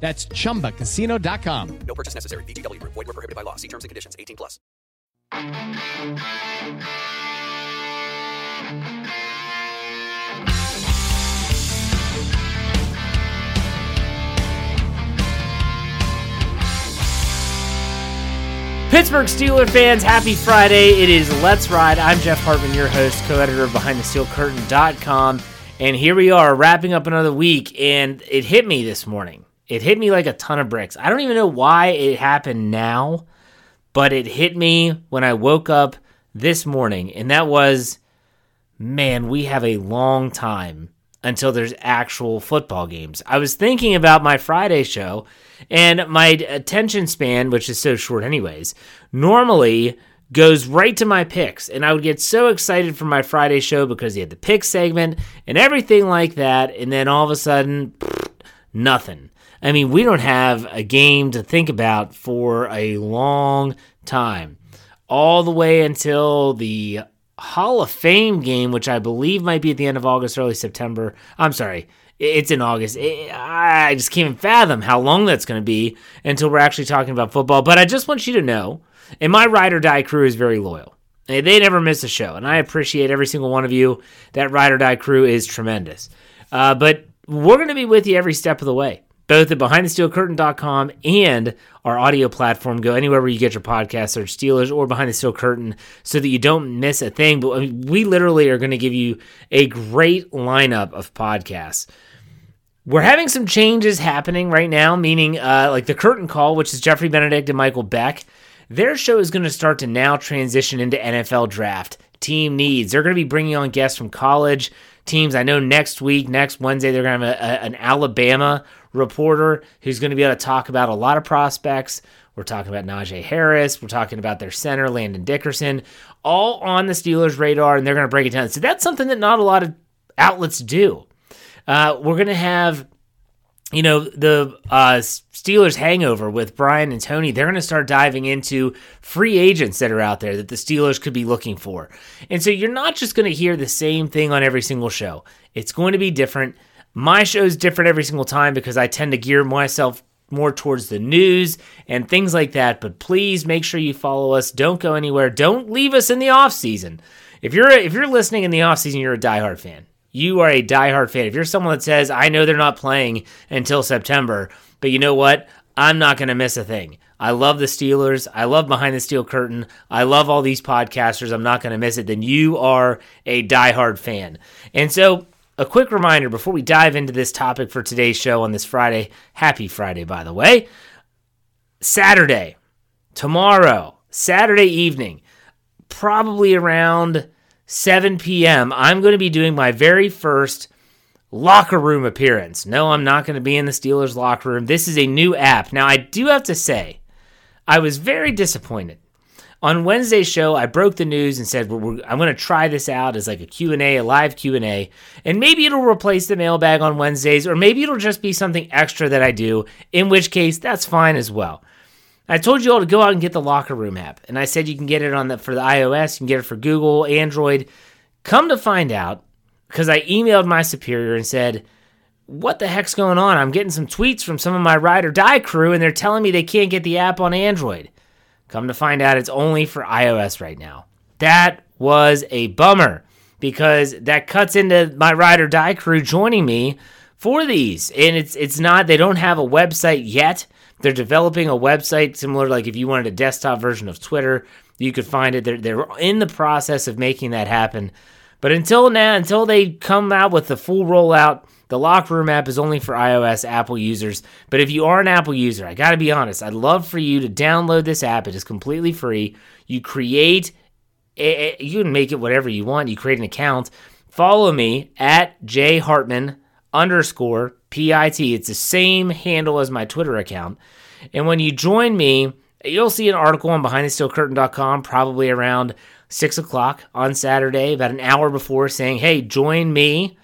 That's chumbacasino.com. No purchase necessary. VGW Group. Void were prohibited by law. See terms and conditions. 18 plus. Pittsburgh Steeler fans, happy Friday. It is Let's Ride. I'm Jeff Hartman, your host, co editor of BehindTheSteelCurtain.com. And here we are, wrapping up another week. And it hit me this morning. It hit me like a ton of bricks. I don't even know why it happened now, but it hit me when I woke up this morning. And that was, man, we have a long time until there's actual football games. I was thinking about my Friday show and my attention span, which is so short anyways, normally goes right to my picks. And I would get so excited for my Friday show because he had the pick segment and everything like that. And then all of a sudden, nothing. I mean, we don't have a game to think about for a long time. All the way until the Hall of Fame game, which I believe might be at the end of August, early September. I'm sorry, it's in August. I just can't even fathom how long that's going to be until we're actually talking about football. But I just want you to know, and my ride or die crew is very loyal. They never miss a show, and I appreciate every single one of you. That ride or die crew is tremendous. Uh, but we're going to be with you every step of the way both at behindthesteelcurtain.com and our audio platform. Go anywhere where you get your podcast, search Steelers or Behind the Steel Curtain so that you don't miss a thing. But we literally are going to give you a great lineup of podcasts. We're having some changes happening right now, meaning uh, like the Curtain Call, which is Jeffrey Benedict and Michael Beck. Their show is going to start to now transition into NFL draft team needs. They're going to be bringing on guests from college teams. I know next week, next Wednesday, they're going to have a, a, an Alabama reporter who's going to be able to talk about a lot of prospects. We're talking about Najee Harris. We're talking about their center, Landon Dickerson, all on the Steelers' radar, and they're going to break it down. So that's something that not a lot of outlets do. Uh, we're going to have, you know, the uh, Steelers hangover with Brian and Tony. They're going to start diving into free agents that are out there that the Steelers could be looking for. And so you're not just going to hear the same thing on every single show, it's going to be different. My show is different every single time because I tend to gear myself more towards the news and things like that. But please make sure you follow us. Don't go anywhere. Don't leave us in the off season. If you're if you're listening in the off season, you're a diehard fan. You are a diehard fan. If you're someone that says, "I know they're not playing until September," but you know what? I'm not going to miss a thing. I love the Steelers. I love Behind the Steel Curtain. I love all these podcasters. I'm not going to miss it. Then you are a diehard fan. And so a quick reminder before we dive into this topic for today's show on this Friday. Happy Friday, by the way. Saturday, tomorrow, Saturday evening, probably around 7 p.m., I'm going to be doing my very first locker room appearance. No, I'm not going to be in the Steelers locker room. This is a new app. Now, I do have to say, I was very disappointed. On Wednesday's show, I broke the news and said I'm going to try this out as like a Q&A, a live Q&A, and maybe it'll replace the mailbag on Wednesdays or maybe it'll just be something extra that I do, in which case that's fine as well. I told you all to go out and get the Locker Room app, and I said you can get it on the for the iOS, you can get it for Google, Android. Come to find out, because I emailed my superior and said, "What the heck's going on? I'm getting some tweets from some of my ride or die crew, and they're telling me they can't get the app on Android." Come to find out, it's only for iOS right now. That was a bummer because that cuts into my ride or die crew joining me for these, and it's it's not. They don't have a website yet they're developing a website similar like if you wanted a desktop version of Twitter, you could find it. They're, they're in the process of making that happen. But until now, until they come out with the full rollout, the Locker Room app is only for iOS Apple users. But if you are an Apple user, I got to be honest, I'd love for you to download this app. It is completely free. You create, you can make it whatever you want. You create an account. Follow me at jhartman underscore PIT. It's the same handle as my Twitter account. And when you join me, you'll see an article on behindthesteelcurtain.com probably around six o'clock on Saturday, about an hour before, saying, Hey, join me.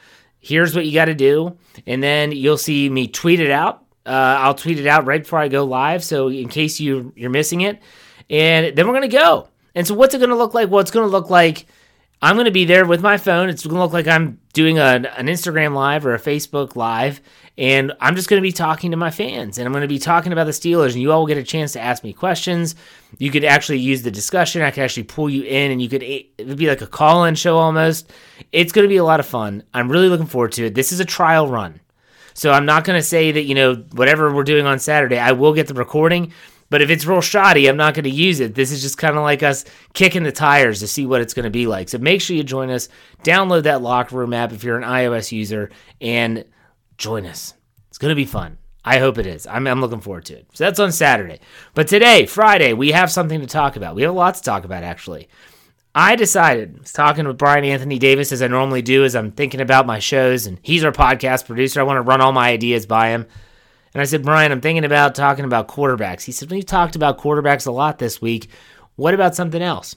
Here's what you got to do. And then you'll see me tweet it out. Uh, I'll tweet it out right before I go live. So in case you, you're missing it. And then we're going to go. And so what's it going to look like? Well, it's going to look like I'm going to be there with my phone. It's going to look like I'm doing a, an Instagram live or a Facebook live, and I'm just going to be talking to my fans, and I'm going to be talking about the Steelers, and you all will get a chance to ask me questions. You could actually use the discussion. I could actually pull you in, and you could it would be like a call-in show almost. It's going to be a lot of fun. I'm really looking forward to it. This is a trial run, so I'm not going to say that you know whatever we're doing on Saturday. I will get the recording. But if it's real shoddy, I'm not going to use it. This is just kind of like us kicking the tires to see what it's going to be like. So make sure you join us. Download that Locker Room app if you're an iOS user and join us. It's going to be fun. I hope it is. I'm, I'm looking forward to it. So that's on Saturday. But today, Friday, we have something to talk about. We have a lot to talk about, actually. I decided, I was talking with Brian Anthony Davis as I normally do as I'm thinking about my shows, and he's our podcast producer. I want to run all my ideas by him. And I said, Brian, I'm thinking about talking about quarterbacks. He said, We've talked about quarterbacks a lot this week. What about something else?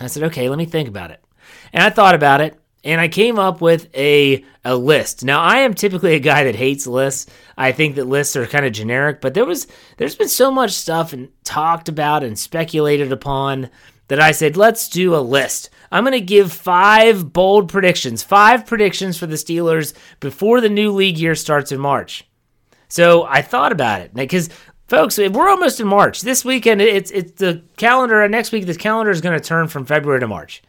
I said, Okay, let me think about it. And I thought about it and I came up with a, a list. Now I am typically a guy that hates lists. I think that lists are kind of generic, but there was there's been so much stuff and talked about and speculated upon that I said, let's do a list. I'm going to give five bold predictions, five predictions for the Steelers before the new league year starts in March. So I thought about it because folks, we're almost in March. This weekend, it's it's the calendar. Uh, next week, the calendar is going to turn from February to March,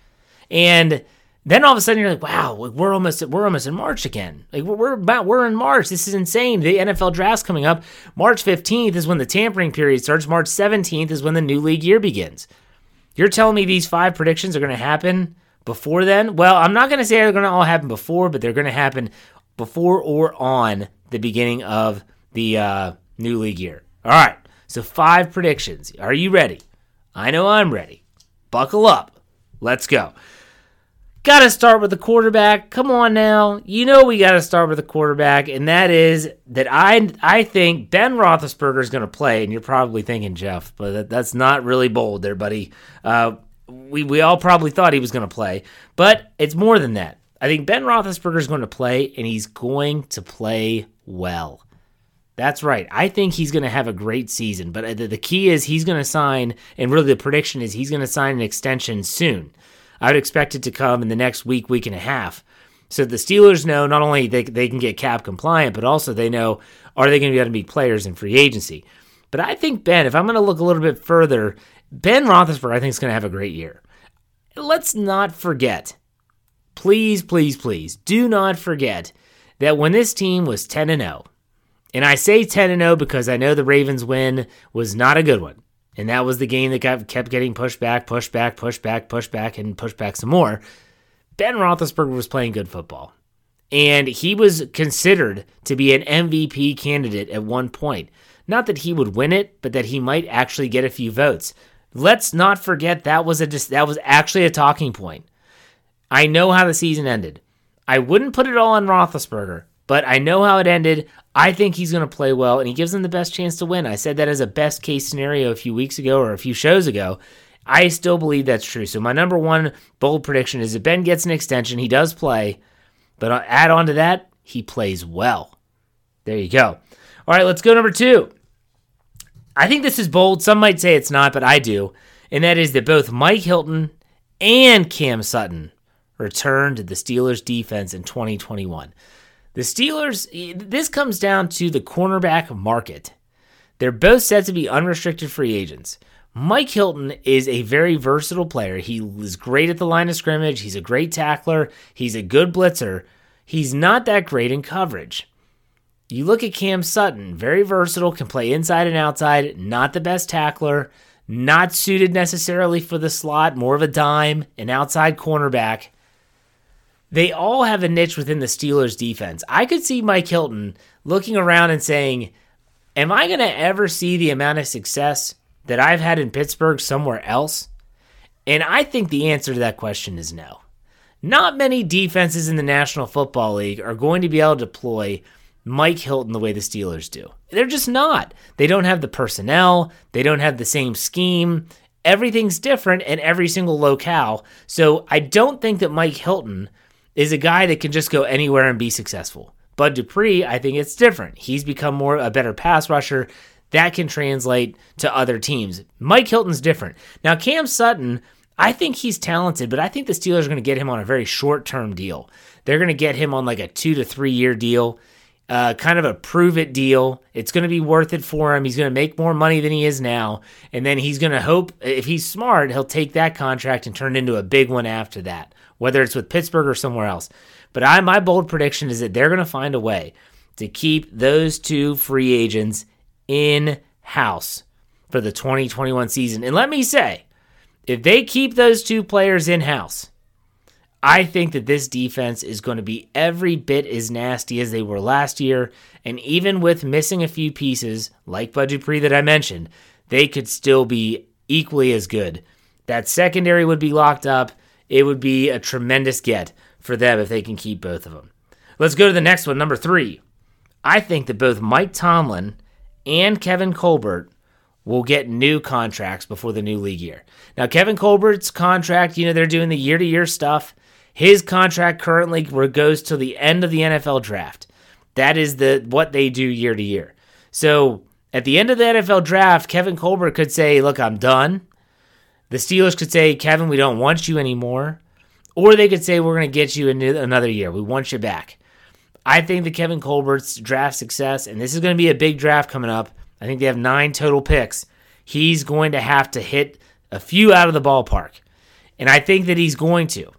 and then all of a sudden you're like, wow, we're almost we're almost in March again. Like we're about we're in March. This is insane. The NFL draft's coming up. March 15th is when the tampering period starts. March 17th is when the new league year begins. You're telling me these five predictions are going to happen before then? Well, I'm not going to say they're going to all happen before, but they're going to happen before or on the beginning of the uh, new league year. All right, so five predictions. Are you ready? I know I'm ready. Buckle up. Let's go. Got to start with the quarterback. Come on now. You know we got to start with the quarterback, and that is that I I think Ben Roethlisberger is going to play. And you're probably thinking Jeff, but that, that's not really bold there, buddy. Uh, we we all probably thought he was going to play, but it's more than that. I think Ben Roethlisberger is going to play, and he's going to play well. That's right. I think he's going to have a great season, but uh, the, key is he's going to sign, and really the prediction is he's going to sign an extension soon. I would expect it to come in the next week, week and a half. So the Steelers know not only they, they can get cap compliant, but also they know are they going to be able to meet players in free agency. But I think Ben, if I'm going to look a little bit further, Ben Roethlisberger I think is going to have a great year. Let's not forget please, please, please do not forget that when this team was 10 and 0, and I say 10 and 0 because I know the Ravens win was not a good one. And that was the game that got kept getting pushed back, pushed back, pushed back, pushed back, and pushed back some more. Ben Roethlisberger was playing good football. And he was considered to be an MVP candidate at one point. Not that he would win it, but that he might actually get a few votes. Let's not forget that was a that was actually a talking point. I know how the season ended. I wouldn't put it all on Roethlisberger, but I know how it ended. I think he's going to play well, and he gives them the best chance to win. I said that as a best case scenario a few weeks ago or a few shows ago. I still believe that's true. So my number one bold prediction is that Ben gets an extension. He does play, but add on to that, he plays well. There you go. All right, let's go number two. I think this is bold. Some might say it's not, but I do. And that is that both Mike Hilton and Cam Sutton return to the Steelers defense in 2021. The Steelers, this comes down to the cornerback market. They're both set to be unrestricted free agents. Mike Hilton is a very versatile player. He is great at the line of scrimmage. He's a great tackler. He's a good blitzer. He's not that great in coverage. You look at Cam Sutton, very versatile, can play inside and outside, not the best tackler, not suited necessarily for the slot, more of a dime, an outside cornerback. They all have a niche within the Steelers defense. I could see Mike Hilton looking around and saying, Am I going to ever see the amount of success that I've had in Pittsburgh somewhere else? And I think the answer to that question is no. Not many defenses in the National Football League are going to be able to deploy Mike Hilton the way the Steelers do. They're just not. They don't have the personnel, they don't have the same scheme. Everything's different in every single locale. So I don't think that Mike Hilton is a guy that can just go anywhere and be successful. Bud Dupree, I think it's different. He's become more a better pass rusher. That can translate to other teams. Mike Hilton's different. Now, Cam Sutton, I think he's talented, but I think the Steelers are going to get him on a very short term deal. They're going to get him on like a two to three year deal uh, kind of a prove it deal. It's going to be worth it for him. He's going to make more money than he is now. And then he's going to hope, if he's smart, he'll take that contract and turn it into a big one after that, whether it's with Pittsburgh or somewhere else. But I, my bold prediction is that they're going to find a way to keep those two free agents in house for the 2021 season. And let me say, if they keep those two players in house, I think that this defense is going to be every bit as nasty as they were last year. And even with missing a few pieces, like Bud Dupree that I mentioned, they could still be equally as good. That secondary would be locked up. It would be a tremendous get for them if they can keep both of them. Let's go to the next one, number three. I think that both Mike Tomlin and Kevin Colbert will get new contracts before the new league year. Now, Kevin Colbert's contract, you know, they're doing the year to year stuff. His contract currently goes to the end of the NFL draft. That is the what they do year to year. So at the end of the NFL draft, Kevin Colbert could say, "Look, I'm done." The Steelers could say, "Kevin, we don't want you anymore," or they could say, "We're going to get you another year. We want you back." I think that Kevin Colbert's draft success, and this is going to be a big draft coming up. I think they have nine total picks. He's going to have to hit a few out of the ballpark, and I think that he's going to.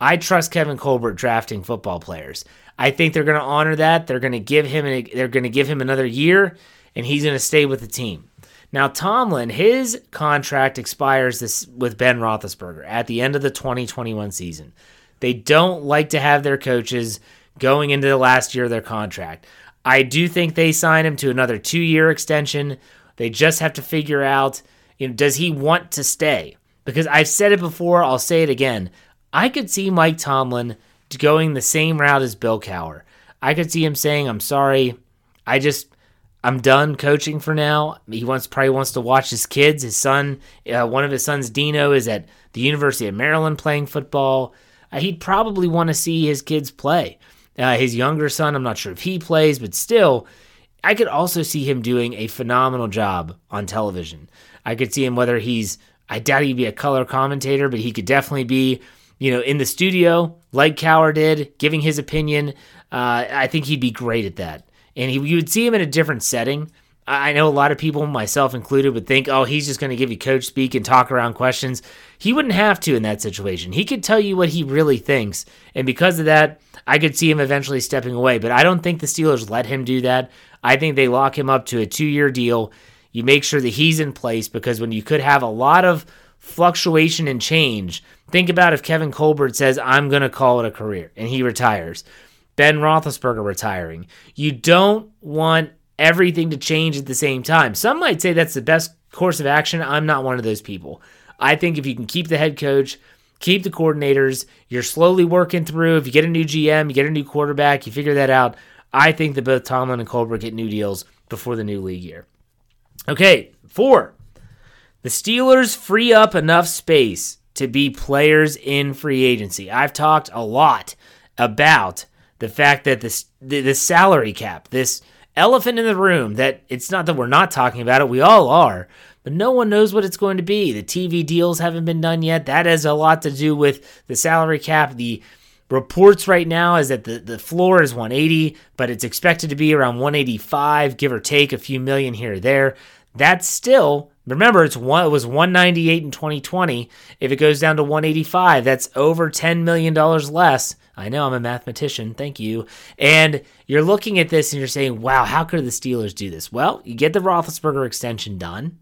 I trust Kevin Colbert drafting football players. I think they're going to honor that. They're going to give him they're going to give him another year, and he's going to stay with the team. Now Tomlin, his contract expires this with Ben Roethlisberger at the end of the 2021 season. They don't like to have their coaches going into the last year of their contract. I do think they sign him to another two year extension. They just have to figure out, you know, does he want to stay? Because I've said it before, I'll say it again. I could see Mike Tomlin going the same route as Bill Cowher. I could see him saying, "I'm sorry, I just I'm done coaching for now." He wants probably wants to watch his kids. His son, uh, one of his sons, Dino, is at the University of Maryland playing football. Uh, he'd probably want to see his kids play. Uh, his younger son, I'm not sure if he plays, but still, I could also see him doing a phenomenal job on television. I could see him whether he's I doubt he'd be a color commentator, but he could definitely be you know, in the studio, like Cowher did, giving his opinion. Uh, I think he'd be great at that. And he, you would see him in a different setting. I know a lot of people, myself included, would think, oh, he's just going to give you coach speak and talk around questions. He wouldn't have to in that situation. He could tell you what he really thinks. And because of that, I could see him eventually stepping away. But I don't think the Steelers let him do that. I think they lock him up to a two year deal. You make sure that he's in place because when you could have a lot of fluctuation and change. Think about if Kevin Colbert says, I'm going to call it a career and he retires. Ben Roethlisberger retiring. You don't want everything to change at the same time. Some might say that's the best course of action. I'm not one of those people. I think if you can keep the head coach, keep the coordinators, you're slowly working through. If you get a new GM, you get a new quarterback, you figure that out. I think that both Tomlin and Colbert get new deals before the new league year. Okay, four. The Steelers free up enough space to be players in free agency. I've talked a lot about the fact that this the, the salary cap, this elephant in the room that it's not that we're not talking about it, we all are, but no one knows what it's going to be. The TV deals haven't been done yet. That has a lot to do with the salary cap. The reports right now is that the, the floor is 180, but it's expected to be around 185, give or take a few million here or there. That's still remember it's one it was 198 in 2020. If it goes down to 185, that's over 10 million dollars less. I know I'm a mathematician. Thank you. And you're looking at this and you're saying, "Wow, how could the Steelers do this?" Well, you get the Roethlisberger extension done.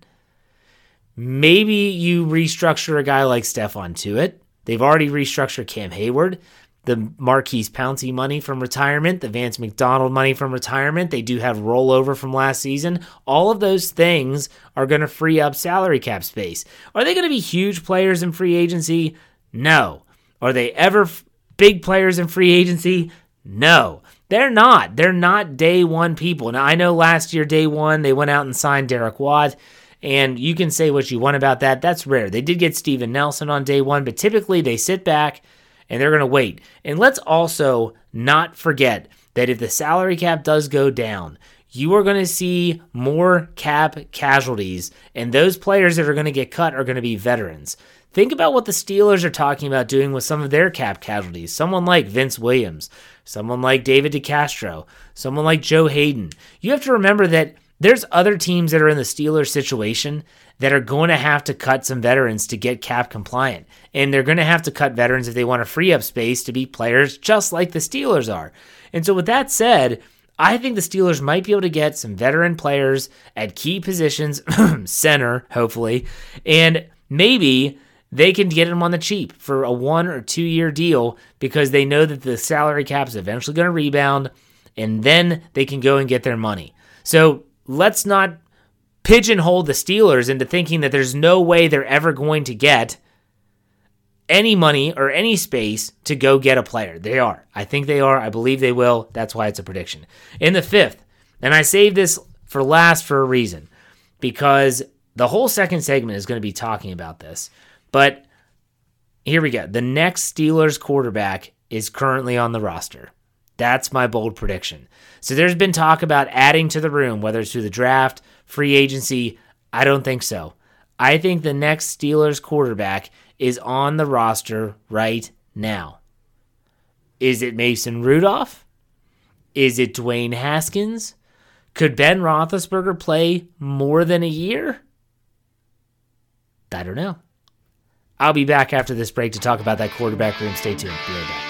Maybe you restructure a guy like Stephon Tuitt. They've already restructured Cam Heyward the Maurkice Pouncey money from retirement, the Vance McDonald money from retirement. They do have rollover from last season. All of those things are going to free up salary cap space. Are they going to be huge players in free agency? No. Are they ever f- big players in free agency? No. They're not. They're not day one people. Now, I know last year, day one, they went out and signed Derek Watt. And you can say what you want about that. That's rare. They did get Steven Nelson on day one, but typically they sit back and they're going to wait. And let's also not forget that if the salary cap does go down, you are going to see more cap casualties, and those players that are going to get cut are going to be veterans. Think about what the Steelers are talking about doing with some of their cap casualties. Someone like Vince Williams, someone like David DeCastro, someone like Joe Haden. You have to remember that there's other teams that are in the Steelers situation that are going to have to cut some veterans to get cap compliant. And they're going to have to cut veterans if they want to free up space to be players just like the Steelers are. And so, with that said, I think the Steelers might be able to get some veteran players at key positions, center, hopefully, and maybe they can get them on the cheap for a one or two year deal because they know that the salary cap is eventually going to rebound and then they can go and get their money. So let's not pigeonhole the Steelers into thinking that there's no way they're ever going to get any money or any space to go get a player. They are. I think they are. I believe they will. That's why it's a prediction. In the fifth, and I saved this for last for a reason because the whole second segment is going to be talking about this. But here we go. The next Steelers quarterback is currently on the roster. That's my bold prediction. So there's been talk about adding to the room, whether it's through the draft, free agency. I don't think so. I think the next Steelers quarterback is on the roster right now. Is it Mason Rudolph? Is it Dwayne Haskins? Could Ben Roethlisberger play more than a year? I don't know. I'll be back after this break to talk about that quarterback room. Stay tuned. Be right back.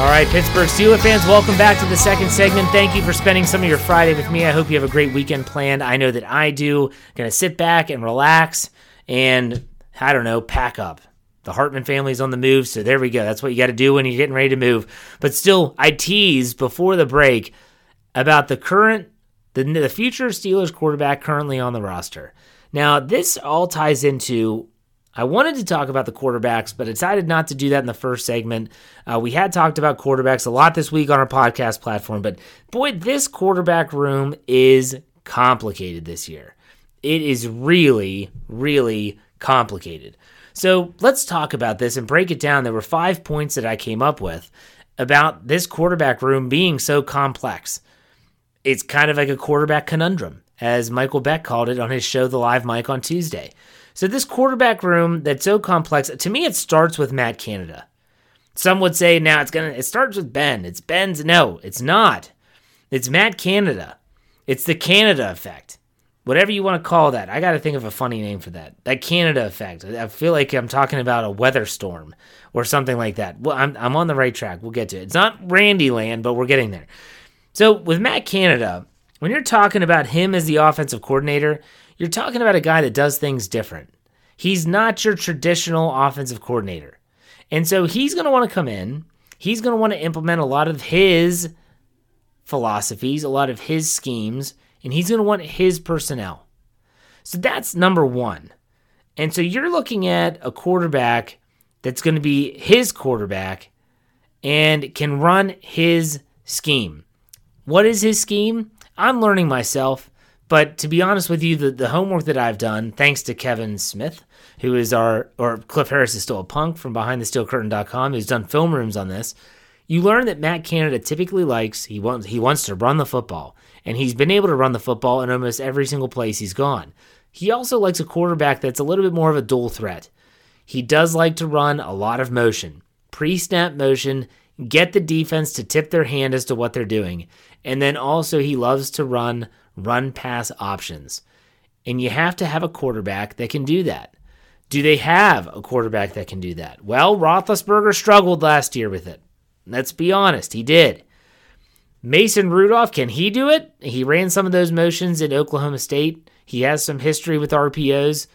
All right, Pittsburgh Steelers fans, welcome back to the second segment. Thank you for spending some of your Friday with me. I hope you have a great weekend planned. I know that I do. To sit back and relax and, I don't know, pack up. The Hartman family's on the move, so there we go. That's what you got to do when you're getting ready to move. But still, I teased before the break about the current, the, the future Steelers quarterback currently on the roster. Now, this all ties into I wanted to talk about the quarterbacks, but decided not to do that in the first segment. Uh, we had talked about quarterbacks a lot this week on our podcast platform, but boy, this quarterback room is complicated this year. It is really, really complicated. So let's talk about this and break it down. There were five points that I came up with about this quarterback room being so complex. It's kind of like a quarterback conundrum, as Michael Beck called it on his show, The Live Mic, on Tuesday. So, this quarterback room that's so complex, to me, it starts with Matt Canada. Some would say now it's gonna it starts with Ben. It's Ben's no, it's not. It's Matt Canada. It's the Canada effect. Whatever you want to call that. I got to think of a funny name for that. That Canada effect. I feel like I'm talking about a weather storm or something like that. Well, I'm, I'm on the right track. We'll get to it. It's not Randy Land, but we're getting there. So with Matt Canada, when you're talking about him as the offensive coordinator, you're talking about a guy that does things different. He's not your traditional offensive coordinator. And so he's going to want to come in. He's going to want to implement a lot of his philosophies, a lot of his schemes, and he's going to want his personnel. So that's number one. And so you're looking at a quarterback that's going to be his quarterback and can run his scheme. What is his scheme? I'm learning myself, but to be honest with you, the, the homework that I've done, thanks to Kevin Smith, who is our, or Cliff Harris is still a punk from behindthesteelcurtain.com, who's done film rooms on this. You learn that Matt Canada typically likes, he wants, he wants to run the football, and he's been able to run the football in almost every single place he's gone. He also likes a quarterback that's a little bit more of a dual threat. He does like to run a lot of motion, pre snap motion, get the defense to tip their hand as to what they're doing. And then also, he loves to run run pass options. And you have to have a quarterback that can do that. Do they have a quarterback that can do that? Well, Roethlisberger struggled last year with it. Let's be honest, he did. Mason Rudolph, can he do it? He ran some of those motions at Oklahoma State. He has some history with RPOs.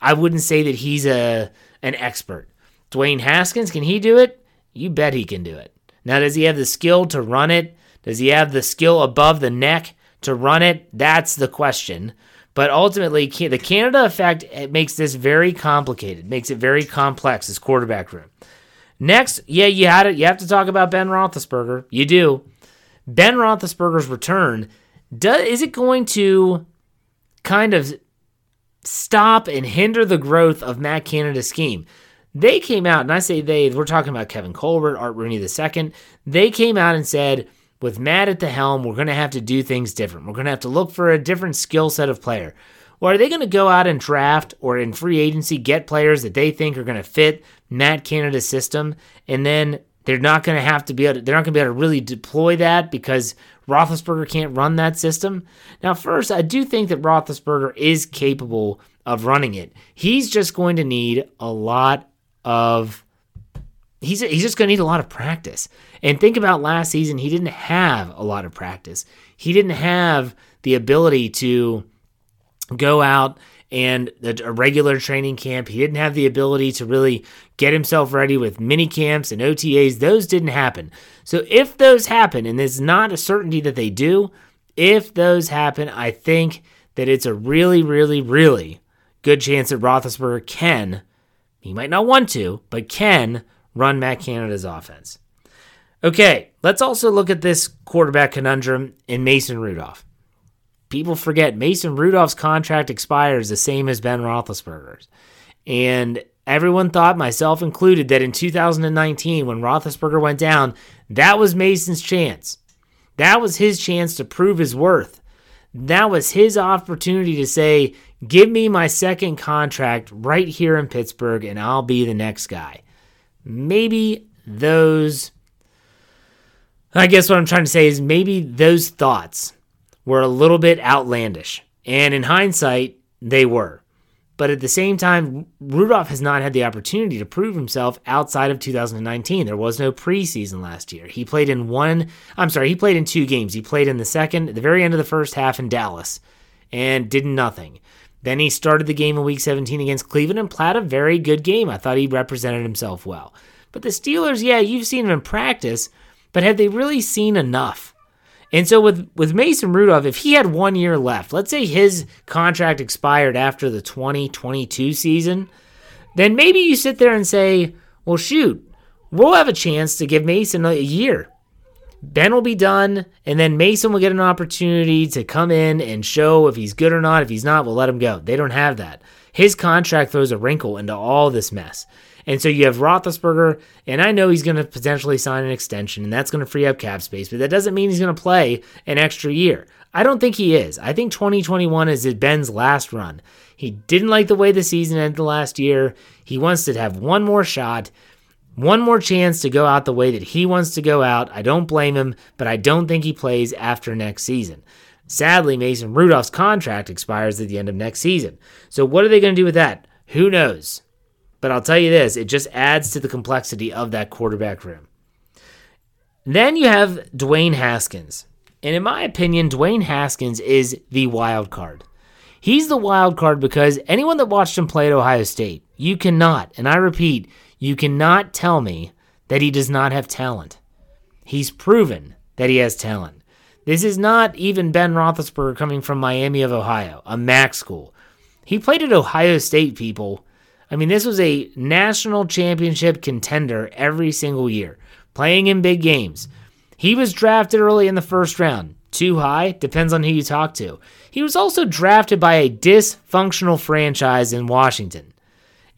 I wouldn't say that he's a an expert. Dwayne Haskins, can he do it? You bet he can do it. Now, does he have the skill to run it? Does he have the skill above the neck to run it? That's the question. But ultimately, the Canada effect eh, makes this very complicated, makes it very complex, this quarterback room. Next, yeah, you had it. You have to talk about Ben Roethlisberger. You do. Ben Roethlisberger's return. Is it going to kind of stop and hinder the growth of Matt Canada's scheme? They came out, and I say they, we're talking about Kevin Colbert, Art Rooney II. They came out and said, with Matt at the helm, we're going to have to do things different. We're going to have to look for a different skill set of player. Or are they going to go out and draft or in free agency get players that they think are going to fit Matt Canada's system, and then they're not going to have to be able to, they're not going to be able to really deploy that because Roethlisberger can't run that system. Now, first, I do think that Roethlisberger is capable of running it. He's just going to need a lot of he's he's just going to need a lot of practice. And think about last season, he didn't have a lot of practice. He didn't have the ability to go out and a regular training camp. He didn't have the ability to really get himself ready with mini camps and OTAs. Those didn't happen. So if those happen, and there's not a certainty that they do, if those happen, I think that it's a really, really, really good chance that Roethlisberger can, he might not want to, but can run Matt Canada's offense. Okay, let's also look at this quarterback conundrum in Mason Rudolph. People forget Mason Rudolph's contract expires the same as Ben Roethlisberger's. And everyone thought, myself included, that in 2019, when Roethlisberger went down, that was Mason's chance. That was his chance to prove his worth. That was his opportunity to say, Give me my second contract right here in Pittsburgh, and I'll be the next guy. Maybe those. I guess what I'm trying to say is maybe those thoughts were a little bit outlandish. And in hindsight, they were. But at the same time, Rudolph has not had the opportunity to prove himself outside of 2019. There was no preseason last year. He played in one, I'm sorry, he played in two games. He played in the second, the very end of the first half in Dallas, and did nothing. Then he started the game in week 17 against Cleveland and played a very good game. I thought he represented himself well. But the Steelers, yeah, you've seen him in practice, but have they really seen enough? And so with, with Mason Rudolph, if he had one year left, let's say his contract expired after the 2022 season, then maybe you sit there and say, well, shoot, we'll have a chance to give Mason a year. Ben will be done, and then Mason will get an opportunity to come in and show if he's good or not. If he's not, we'll let him go. They don't have that. His contract throws a wrinkle into all this mess. And so you have Roethlisberger, and I know he's going to potentially sign an extension, and that's going to free up cap space, but that doesn't mean he's going to play an extra year. I don't think he is. I think 2021 is Ben's last run. He didn't like the way the season ended last year. He wants to have one more shot, one more chance to go out the way that he wants to go out. I don't blame him, but I don't think he plays after next season. Sadly, Mason Rudolph's contract expires at the end of next season. So, what are they going to do with that? Who knows? But I'll tell you this it just adds to the complexity of that quarterback room. Then you have Dwayne Haskins. And in my opinion, Dwayne Haskins is the wild card. He's the wild card because anyone that watched him play at Ohio State, you cannot, and I repeat, you cannot tell me that he does not have talent. He's proven that he has talent. This is not even Ben Roethlisberger coming from Miami of Ohio, a MAC school. He played at Ohio State, people, I mean, this was a national championship contender every single year, playing in big games. He was drafted early in the first round. Too high? Depends on who you talk to. He was also drafted by a dysfunctional franchise in Washington.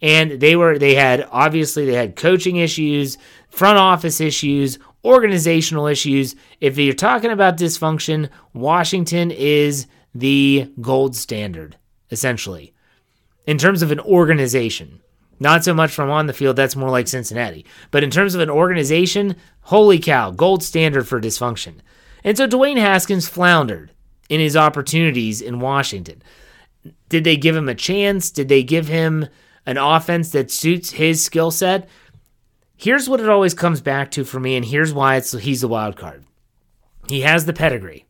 And they were they had obviously they had coaching issues, front office issues, organizational issues. If you're talking about dysfunction, Washington is the gold standard essentially in terms of an organization. Not so much from on the field, that's more like Cincinnati. But in terms of an organization, holy cow, gold standard for dysfunction. And so Dwayne Haskins floundered in his opportunities in Washington. Did they give him a chance? Did they give him an offense that suits his skill set? Here's what it always comes back to for me, and here's why it's he's the wild card. He has the pedigree.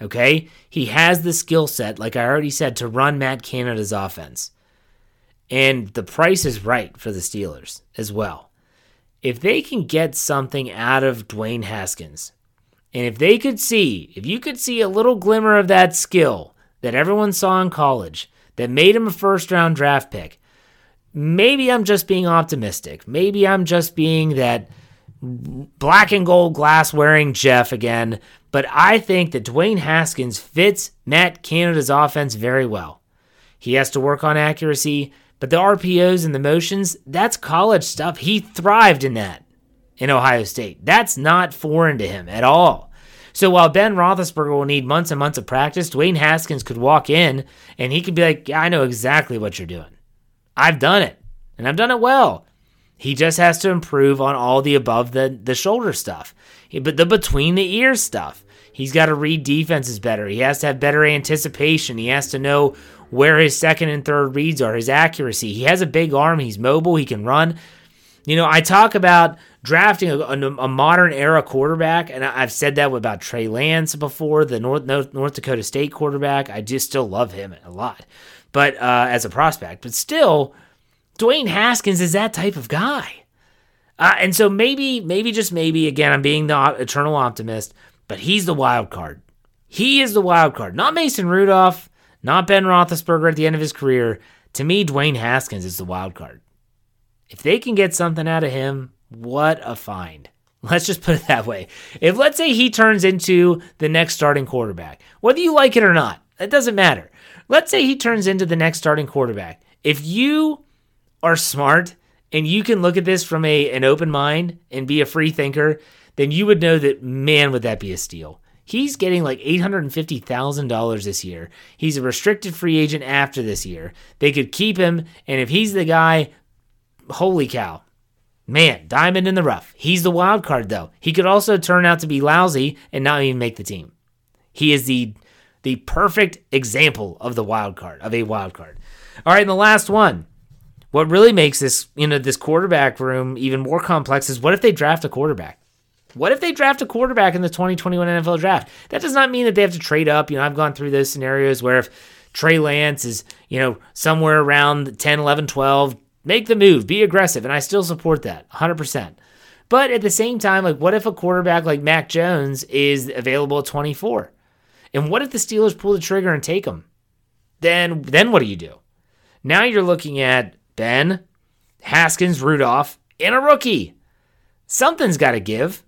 Okay? He has the skill set, like I already said, to run Matt Canada's offense. And the price is right for the Steelers as well. If they can get something out of Dwayne Haskins, and if they could see, if you could see a little glimmer of that skill that everyone saw in college that made him a first round draft pick, maybe I'm just being optimistic. Maybe I'm just being that black and gold glass wearing Jeff again. But I think that Dwayne Haskins fits Matt Canada's offense very well. He has to work on accuracy. But the RPOs and the motions, that's college stuff. He thrived in that in Ohio State. That's not foreign to him at all. So while Ben Roethlisberger will need months and months of practice, Dwayne Haskins could walk in and he could be like, yeah, I know exactly what you're doing. I've done it, and I've done it well. He just has to improve on all the above the, the shoulder stuff, but the between the ears stuff. He's got to read defenses better. He has to have better anticipation. He has to know where his second and third reads are, his accuracy. He has a big arm, he's mobile, he can run. You know, I talk about drafting a, a, modern era quarterback, and I've said that about Trey Lance before, the North, North Dakota State quarterback. I just still love him a lot, but uh, as a prospect, but still, Dwayne Haskins is that type of guy. Uh, and so maybe, maybe just maybe, again, I'm being the eternal optimist, but he's the wild card. He is the wild card, not Mason Rudolph, not Ben Roethlisberger at the end of his career. To me, Dwayne Haskins is the wild card. If they can get something out of him, what a find. Let's just put it that way. If let's say he turns into the next starting quarterback, whether you like it or not, it doesn't matter. Let's say he turns into the next starting quarterback. If you are smart and you can look at this from a an open mind and be a free thinker, then you would know that man would that be a steal. He's getting like $850,000 this year. He's a restricted free agent after this year. They could keep him, and if he's the guy, holy cow. Man, diamond in the rough. He's the wild card, though. He could also turn out to be lousy and not even make the team. He is the the perfect example of the wild card, of a wild card. All right, and the last one. What really makes this, you know, this quarterback room even more complex is what if they draft a quarterback? What if they draft a quarterback in the 2021 NFL draft? That does not mean that they have to trade up. You know, I've gone through those scenarios where if Trey Lance is, you know, somewhere around 10, 11, 12, make the move, be aggressive. And I still support that 100%. But at the same time, like, what if a quarterback like Mac Jones is available at 24? And what if the Steelers pull the trigger and take him? Then, then what do you do? Now you're looking at Ben, Haskins, Rudolph, and a rookie. Something's got to give.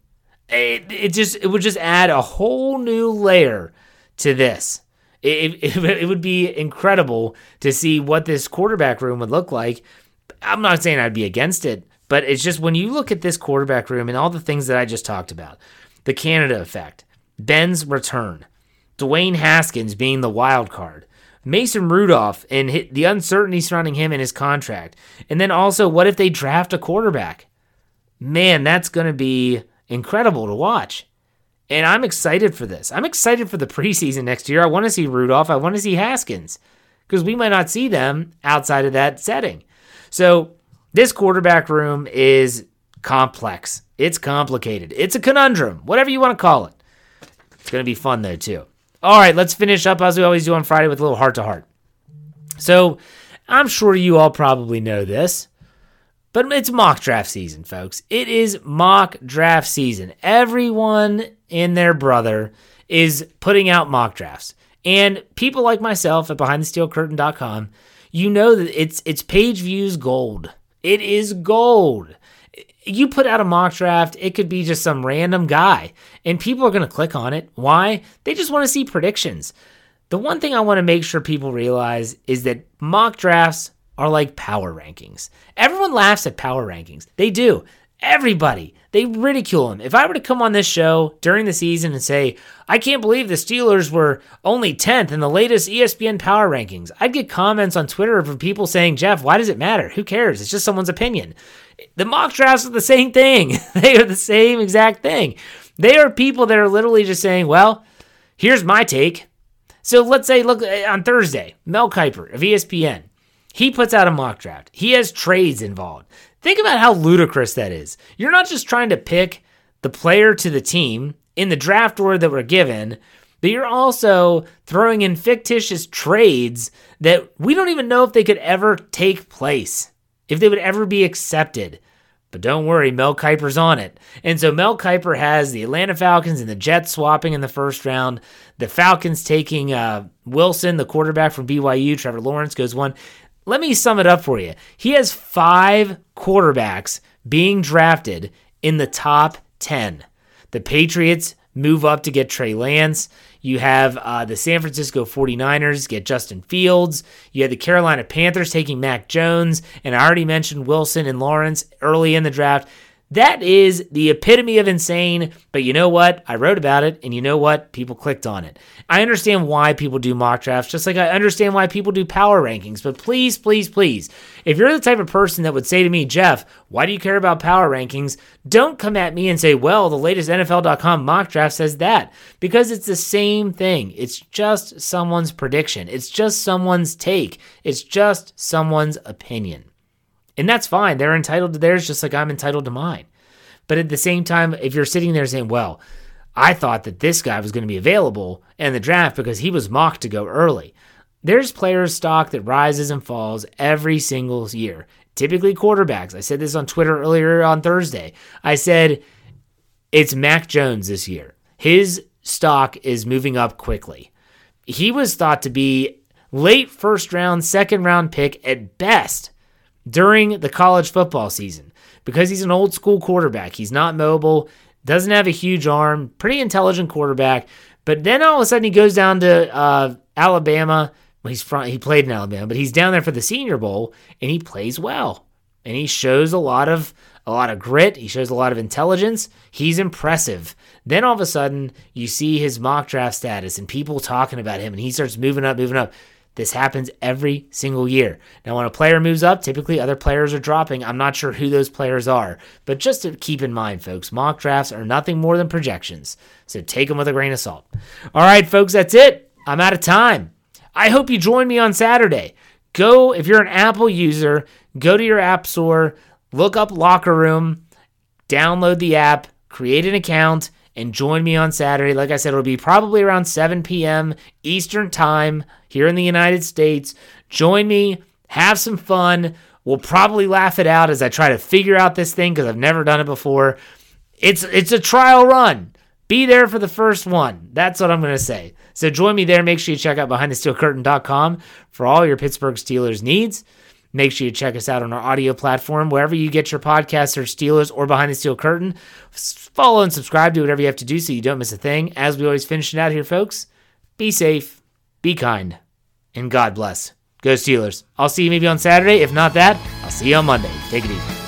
It, it just it would just add a whole new layer to this. It, it, it would be incredible to see what this quarterback room would look like. I'm not saying I'd be against it, but it's just when you look at this quarterback room and all the things that I just talked about the Canada effect, Ben's return, Dwayne Haskins being the wild card, Mason Rudolph and the uncertainty surrounding him and his contract. And then also, what if they draft a quarterback? Man, that's going to be incredible to watch. And I'm excited for this. I'm excited for the preseason next year. I want to see Rudolph. I want to see Haskins because we might not see them outside of that setting. So, this quarterback room is complex. It's complicated. It's a conundrum, whatever you want to call it. It's going to be fun, though, too. All right, let's finish up as we always do on Friday with a little heart to heart. So, I'm sure you all probably know this, but it's mock draft season, folks. It is mock draft season. Everyone and their brother is putting out mock drafts. And people like myself at behindthesteelcurtain.com, you know that it's it's page views gold. It is gold you put out a mock draft, it could be just some random guy, and people are going to click on it. Why? They just want to see predictions. The one thing I want to make sure people realize is that mock drafts are like power rankings. Everyone laughs at power rankings. They do. Everybody. They ridicule him. If I were to come on this show during the season and say, I can't believe the Steelers were only 10th in the latest ESPN power rankings, I'd get comments on Twitter from people saying, Jeff, why does it matter? Who cares? It's just someone's opinion. The mock drafts are the same thing. they are the same exact thing. They are people that are literally just saying, well, here's my take. So let's say, look, uh, on Thursday, Mel Kiper of ESPN, he puts out a mock draft. He has trades involved. Think about how ludicrous that is. You're not just trying to pick the player to the team in the draft order that we're given, but you're also throwing in fictitious trades that we don't even know if they could ever take place if they would ever be accepted. But don't worry, Mel Kiper's on it. And so Mel Kiper has the Atlanta Falcons and the Jets swapping in the first round. The Falcons taking uh, Wilson, the quarterback from BYU. Trevor Lawrence goes one. Let me sum it up for you. He has five quarterbacks being drafted in the top 10. The Patriots move up to get Trey Lance. You have uh, the San Francisco 49ers get Justin Fields. You have the Carolina Panthers taking Mac Jones. And I already mentioned Wilson and Lawrence early in the draft. That is the epitome of insane, but you know what? I wrote about it, and you know what? People clicked on it. I understand why people do mock drafts, just like I understand why people do power rankings. But please, please, please, if you're the type of person that would say to me, Jeff, why do you care about power rankings? Don't come at me and say, well, the latest NFL.com mock draft says that, because it's the same thing. It's just someone's prediction, it's just someone's take, it's just someone's opinion. And that's fine. They're entitled to theirs just like I'm entitled to mine. But at the same time, if you're sitting there saying, well, I thought that this guy was going to be available in the draft because he was mocked to go early. There's players' stock that rises and falls every single year. Typically, quarterbacks. I said this on Twitter earlier on Thursday. I said it's Mac Jones this year. His stock is moving up quickly. He was thought to be late first round, second round pick at best during the college football season because he's an old school quarterback. He's not mobile, doesn't have a huge arm, pretty intelligent quarterback. But then all of a sudden he goes down to uh, Alabama. Well, he's from he played in Alabama, but he's down there for the Senior Bowl and he plays well. And he shows a lot of a lot of grit. He shows a lot of intelligence. He's impressive. Then all of a sudden you see his mock draft status and people talking about him, and he starts moving up, moving up. This happens every single year. Now, when a player moves up, typically other players are dropping. I'm not sure who those players are, but just to keep in mind, folks, mock drafts are nothing more than projections. So take them with a grain of salt. All right, folks, that's it. I'm out of time. I hope you join me on Saturday. Go, if you're an Apple user, go to your App Store, look up Locker Room, download the app, create an account, and join me on Saturday. Like I said, it'll be probably around 7 p.m. Eastern Time here in the United States. Join me, have some fun. We'll probably laugh it out as I try to figure out this thing because I've never done it before. It's it's a trial run. Be there for the first one. That's what I'm going to say. So join me there. Make sure you check out behindthesteelcurtain.com for all your Pittsburgh Steelers needs. Make sure you check us out on our audio platform, wherever you get your podcasts or Steelers or Behind the Steel Curtain. Follow and subscribe to whatever you have to do so you don't miss a thing. As we always finish it out here, folks, be safe, be kind, and God bless. Go Steelers. I'll see you maybe on Saturday. If not that, I'll see you on Monday. Take it easy.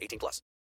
18 plus.